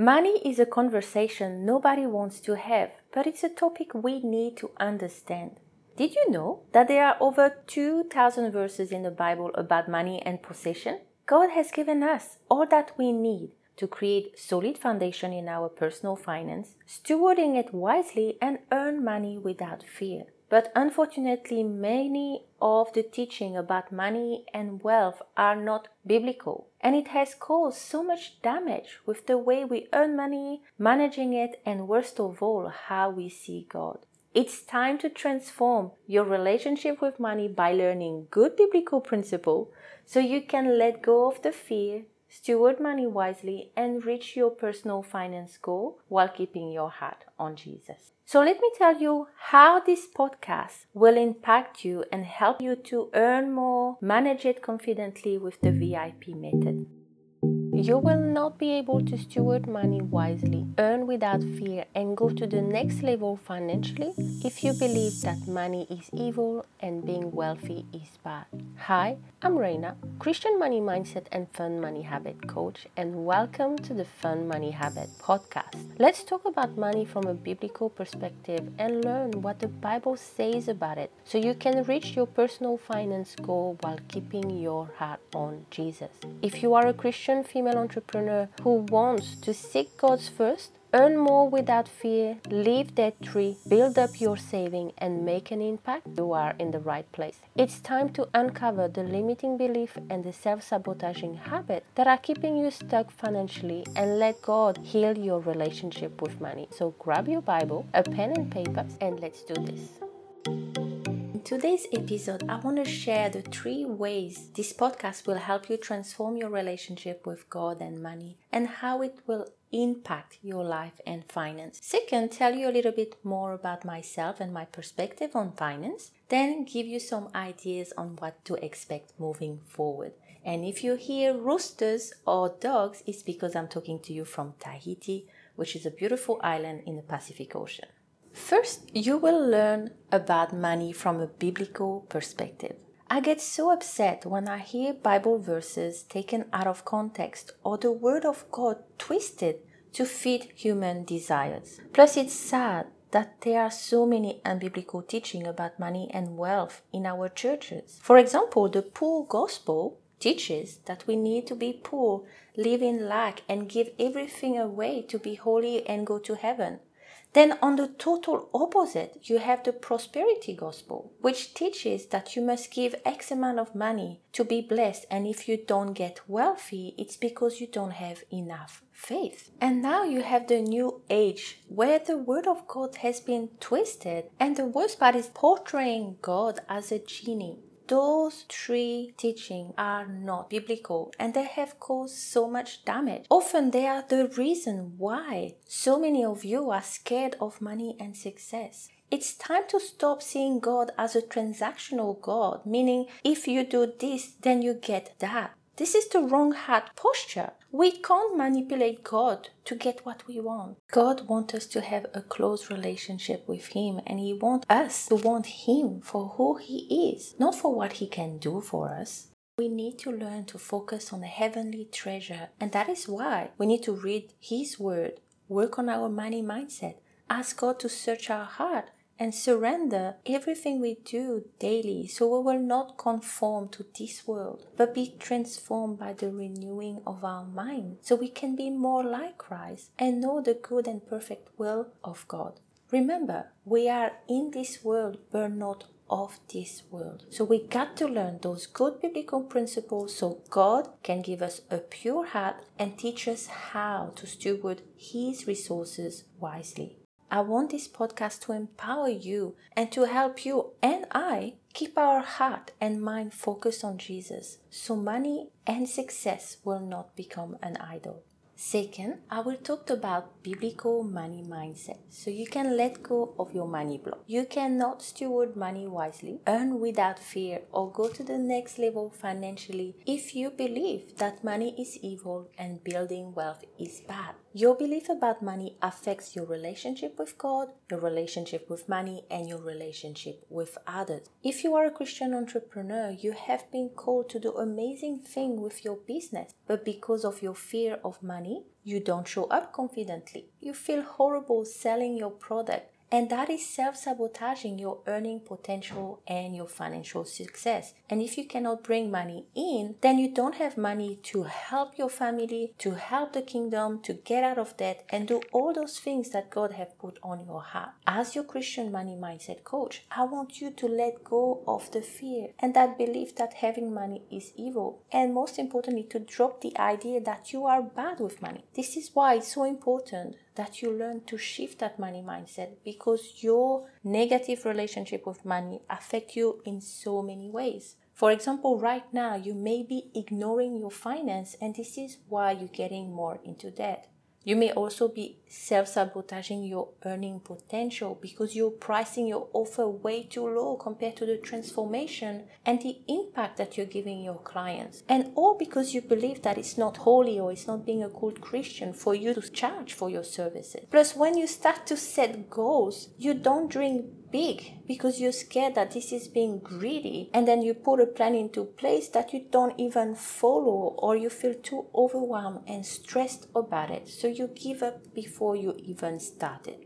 Money is a conversation nobody wants to have, but it's a topic we need to understand. Did you know that there are over 2,000 verses in the Bible about money and possession? God has given us all that we need to create solid foundation in our personal finance, stewarding it wisely and earn money without fear. But unfortunately, many of the teaching about money and wealth are not biblical. And it has caused so much damage with the way we earn money, managing it, and worst of all, how we see God. It's time to transform your relationship with money by learning good biblical principle so you can let go of the fear, steward money wisely, and reach your personal finance goal while keeping your heart on Jesus. So, let me tell you how this podcast will impact you and help you to earn more, manage it confidently with the VIP method. You will not be able to steward money wisely, earn without fear, and go to the next level financially if you believe that money is evil and being wealthy is bad. Hi, I'm Raina, Christian money mindset and fun money habit coach, and welcome to the Fun Money Habit podcast. Let's talk about money from a biblical perspective and learn what the Bible says about it so you can reach your personal finance goal while keeping your heart on Jesus. If you are a Christian female, female entrepreneur who wants to seek God's first, earn more without fear, leave debt free, build up your saving, and make an impact, you are in the right place. It's time to uncover the limiting belief and the self sabotaging habit that are keeping you stuck financially and let God heal your relationship with money. So grab your Bible, a pen and paper, and let's do this today's episode, I want to share the three ways this podcast will help you transform your relationship with God and money and how it will impact your life and finance. Second, tell you a little bit more about myself and my perspective on finance, then give you some ideas on what to expect moving forward. And if you hear roosters or dogs, it's because I'm talking to you from Tahiti, which is a beautiful island in the Pacific Ocean. First, you will learn about money from a biblical perspective. I get so upset when I hear Bible verses taken out of context or the Word of God twisted to fit human desires. Plus, it's sad that there are so many unbiblical teaching about money and wealth in our churches. For example, the poor gospel teaches that we need to be poor, live in lack, and give everything away to be holy and go to heaven. Then, on the total opposite, you have the prosperity gospel, which teaches that you must give X amount of money to be blessed, and if you don't get wealthy, it's because you don't have enough faith. And now you have the new age where the word of God has been twisted, and the worst part is portraying God as a genie those three teachings are not biblical and they have caused so much damage. Often they are the reason why so many of you are scared of money and success. It's time to stop seeing God as a transactional God, meaning if you do this, then you get that. This is the wrong heart posture. We can't manipulate God to get what we want. God wants us to have a close relationship with Him and He wants us to want Him for who He is, not for what He can do for us. We need to learn to focus on the heavenly treasure, and that is why we need to read His Word, work on our money mindset, ask God to search our heart, and surrender everything we do daily so we will not conform to this world but be transformed by the renewing of our mind so we can be more like Christ and know the good and perfect will of God. Remember, we are in this world but not of this world. So we got to learn those good biblical principles so God can give us a pure heart and teach us how to steward His resources wisely. I want this podcast to empower you and to help you and I keep our heart and mind focused on Jesus so money and success will not become an idol. Second, I will talk about biblical money mindset so you can let go of your money block. You cannot steward money wisely, earn without fear, or go to the next level financially if you believe that money is evil and building wealth is bad. Your belief about money affects your relationship with God, your relationship with money, and your relationship with others. If you are a Christian entrepreneur, you have been called to do amazing things with your business, but because of your fear of money, you don't show up confidently. You feel horrible selling your product and that is self sabotaging your earning potential and your financial success. And if you cannot bring money in, then you don't have money to help your family, to help the kingdom, to get out of debt, and do all those things that God has put on your heart. As your Christian money mindset coach, I want you to let go of the fear and that belief that having money is evil. And most importantly, to drop the idea that you are bad with money. This is why it's so important that you learn to shift that money mindset because your negative relationship with money affect you in so many ways. For example, right now you may be ignoring your finance and this is why you're getting more into debt. You may also be self sabotaging your earning potential because you're pricing your offer way too low compared to the transformation and the impact that you're giving your clients. And all because you believe that it's not holy or it's not being a good Christian for you to charge for your services. Plus, when you start to set goals, you don't dream big because you're scared that this is being greedy and then you put a plan into place that you don't even follow or you feel too overwhelmed and stressed about it. So you give up before you even started.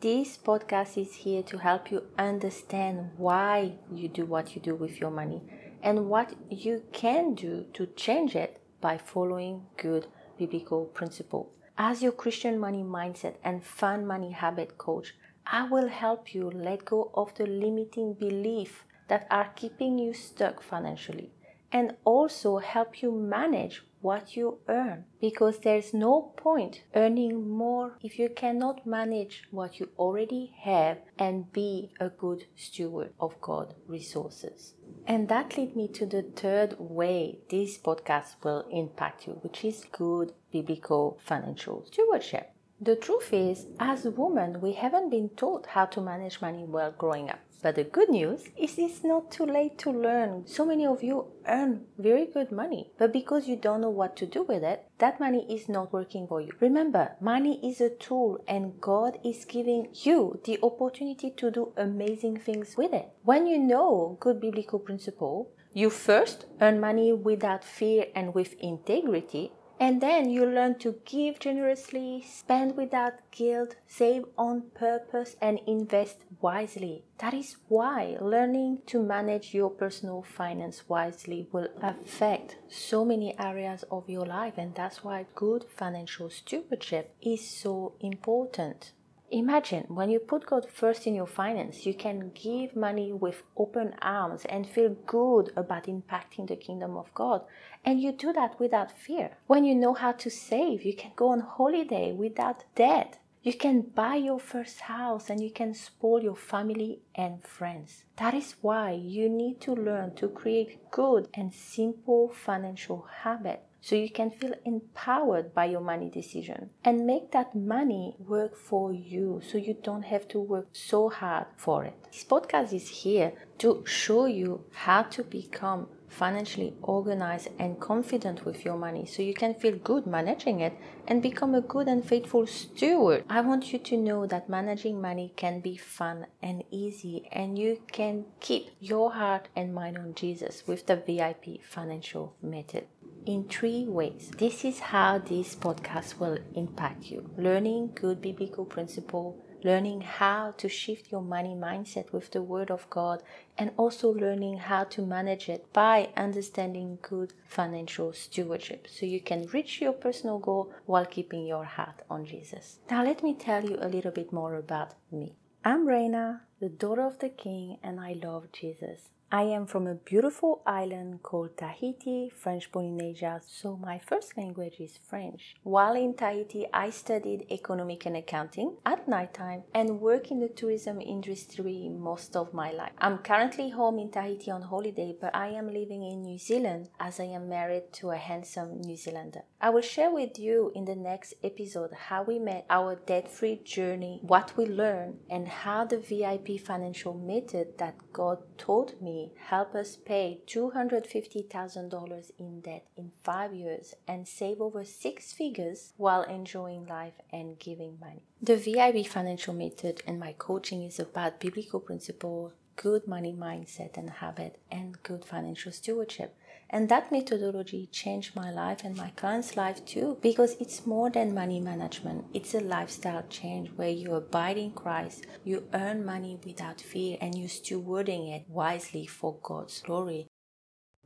This podcast is here to help you understand why you do what you do with your money and what you can do to change it by following good biblical principle as your christian money mindset and fun money habit coach I will help you let go of the limiting beliefs that are keeping you stuck financially and also help you manage what you earn because there's no point earning more if you cannot manage what you already have and be a good steward of God resources. And that leads me to the third way this podcast will impact you, which is good biblical financial stewardship. The truth is, as women, we haven't been taught how to manage money well growing up. But the good news is it's not too late to learn. So many of you earn very good money, but because you don't know what to do with it, that money is not working for you. Remember, money is a tool and God is giving you the opportunity to do amazing things with it. When you know good biblical principle, you first earn money without fear and with integrity, and then you learn to give generously, spend without guilt, save on purpose, and invest wisely. That is why learning to manage your personal finance wisely will affect so many areas of your life, and that's why good financial stewardship is so important. Imagine when you put God first in your finance, you can give money with open arms and feel good about impacting the kingdom of God. And you do that without fear. When you know how to save, you can go on holiday without debt. You can buy your first house and you can spoil your family and friends. That is why you need to learn to create good and simple financial habits so you can feel empowered by your money decision and make that money work for you so you don't have to work so hard for it. This podcast is here to show you how to become financially organized and confident with your money so you can feel good managing it and become a good and faithful steward. I want you to know that managing money can be fun and easy and you can keep your heart and mind on Jesus with the VIP financial method in three ways. This is how this podcast will impact you. Learning good biblical principle, learning how to shift your money mindset with the word of God, and also learning how to manage it by understanding good financial stewardship so you can reach your personal goal while keeping your heart on Jesus. Now let me tell you a little bit more about me. I'm Raina, the daughter of the king, and I love Jesus. I am from a beautiful island called Tahiti, French Polynesia, so my first language is French. While in Tahiti, I studied economic and accounting at nighttime and work in the tourism industry most of my life. I'm currently home in Tahiti on holiday, but I am living in New Zealand as I am married to a handsome New Zealander. I will share with you in the next episode how we met, our debt free journey, what we learned, and how the VIP financial method that God taught me helped us pay $250,000 in debt in five years and save over six figures while enjoying life and giving money. The VIP financial method and my coaching is about biblical principle, good money mindset and habit, and good financial stewardship. And that methodology changed my life and my clients' life too, because it's more than money management. It's a lifestyle change where you abide in Christ, you earn money without fear, and you're stewarding it wisely for God's glory.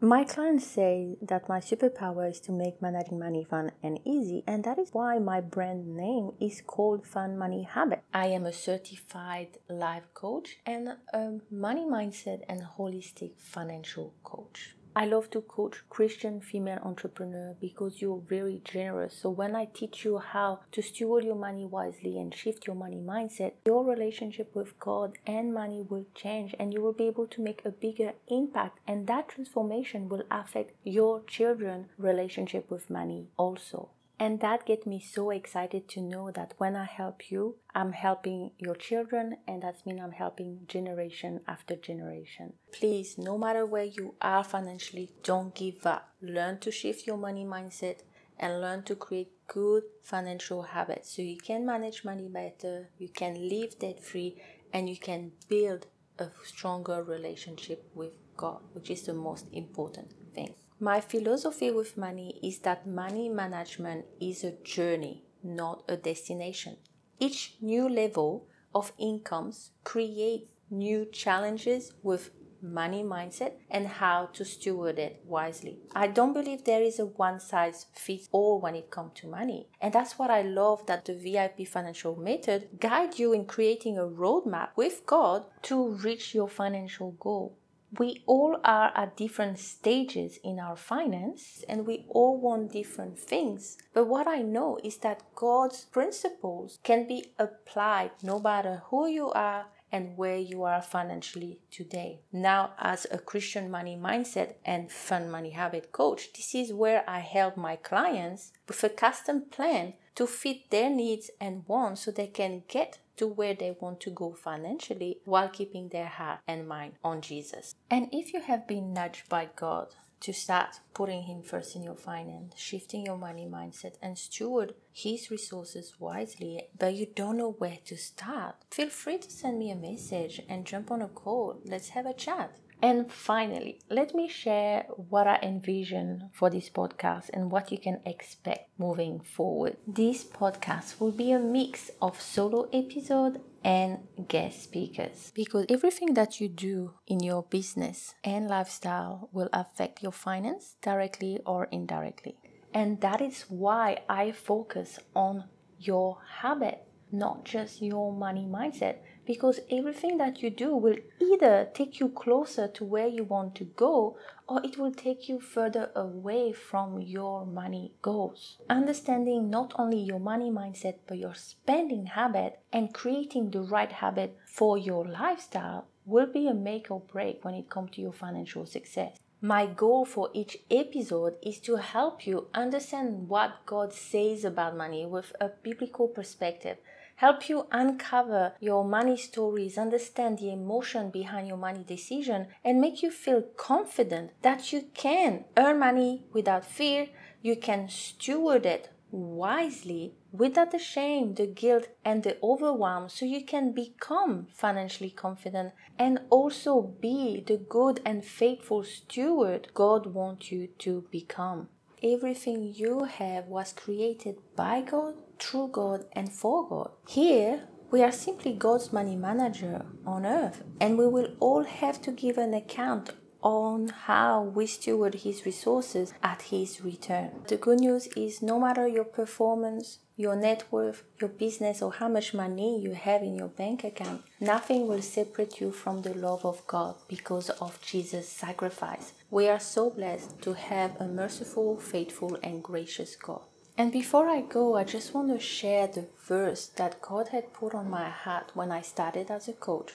My clients say that my superpower is to make managing money fun and easy, and that is why my brand name is called Fun Money Habit. I am a certified life coach and a money mindset and holistic financial coach. I love to coach Christian female entrepreneur because you're very generous. So when I teach you how to steward your money wisely and shift your money mindset, your relationship with God and money will change and you will be able to make a bigger impact and that transformation will affect your children relationship with money also. And that gets me so excited to know that when I help you, I'm helping your children, and that means I'm helping generation after generation. Please, no matter where you are financially, don't give up. Learn to shift your money mindset and learn to create good financial habits so you can manage money better, you can live debt free, and you can build a stronger relationship with God, which is the most important thing. My philosophy with money is that money management is a journey, not a destination. Each new level of incomes creates new challenges with money mindset and how to steward it wisely. I don't believe there is a one size fits all when it comes to money. And that's what I love that the VIP financial method guide you in creating a roadmap with God to reach your financial goal we all are at different stages in our finance and we all want different things. But what I know is that God's principles can be applied no matter who you are and where you are financially today. Now, as a Christian money mindset and fun money habit coach, this is where I help my clients with a custom plan to fit their needs and wants so they can get to where they want to go financially while keeping their heart and mind on Jesus. And if you have been nudged by God to start putting Him first in your finance, shifting your money mindset, and steward His resources wisely, but you don't know where to start, feel free to send me a message and jump on a call. Let's have a chat. And finally, let me share what I envision for this podcast and what you can expect moving forward. This podcast will be a mix of solo episode and guest speakers because everything that you do in your business and lifestyle will affect your finance directly or indirectly. And that is why I focus on your habit, not just your money mindset because everything that you do will either take you closer to where you want to go or it will take you further away from your money goals. Understanding not only your money mindset but your spending habit and creating the right habit for your lifestyle will be a make or break when it comes to your financial success. My goal for each episode is to help you understand what God says about money with a biblical perspective help you uncover your money stories, understand the emotion behind your money decision, and make you feel confident that you can earn money without fear, you can steward it wisely without the shame, the guilt, and the overwhelm so you can become financially confident and also be the good and faithful steward God wants you to become. Everything you have was created by God through God and for God. Here, we are simply God's money manager on earth, and we will all have to give an account on how we steward His resources at His return. The good news is no matter your performance, your net worth, your business, or how much money you have in your bank account, nothing will separate you from the love of God because of Jesus' sacrifice. We are so blessed to have a merciful, faithful, and gracious God. And before I go, I just want to share the verse that God had put on my heart when I started as a coach,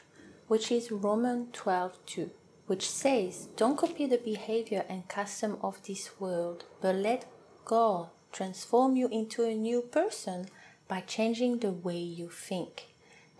which is Romans 12 2, which says, Don't copy the behavior and custom of this world, but let God transform you into a new person by changing the way you think.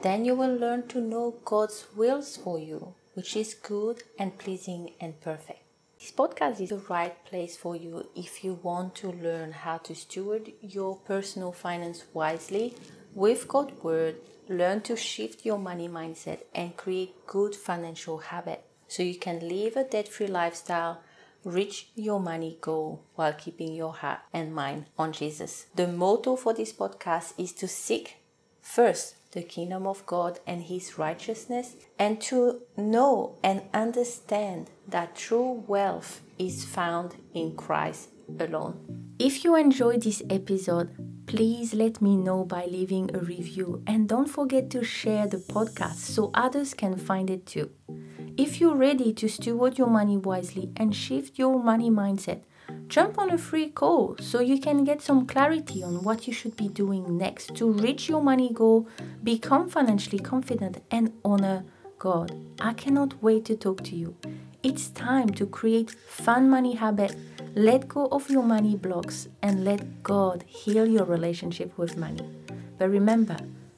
Then you will learn to know God's wills for you, which is good and pleasing and perfect. This podcast is the right place for you if you want to learn how to steward your personal finance wisely with God's Word, learn to shift your money mindset and create good financial habits so you can live a debt free lifestyle, reach your money goal while keeping your heart and mind on Jesus. The motto for this podcast is to seek first the kingdom of God and his righteousness, and to know and understand that true wealth is found in Christ alone. If you enjoyed this episode, please let me know by leaving a review and don't forget to share the podcast so others can find it too. If you're ready to steward your money wisely and shift your money mindset, jump on a free call so you can get some clarity on what you should be doing next to reach your money goal, become financially confident, and honor God. I cannot wait to talk to you. It's time to create fun money habits, let go of your money blocks, and let God heal your relationship with money. But remember,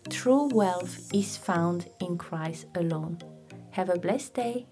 true wealth is found in Christ alone. Have a blessed day.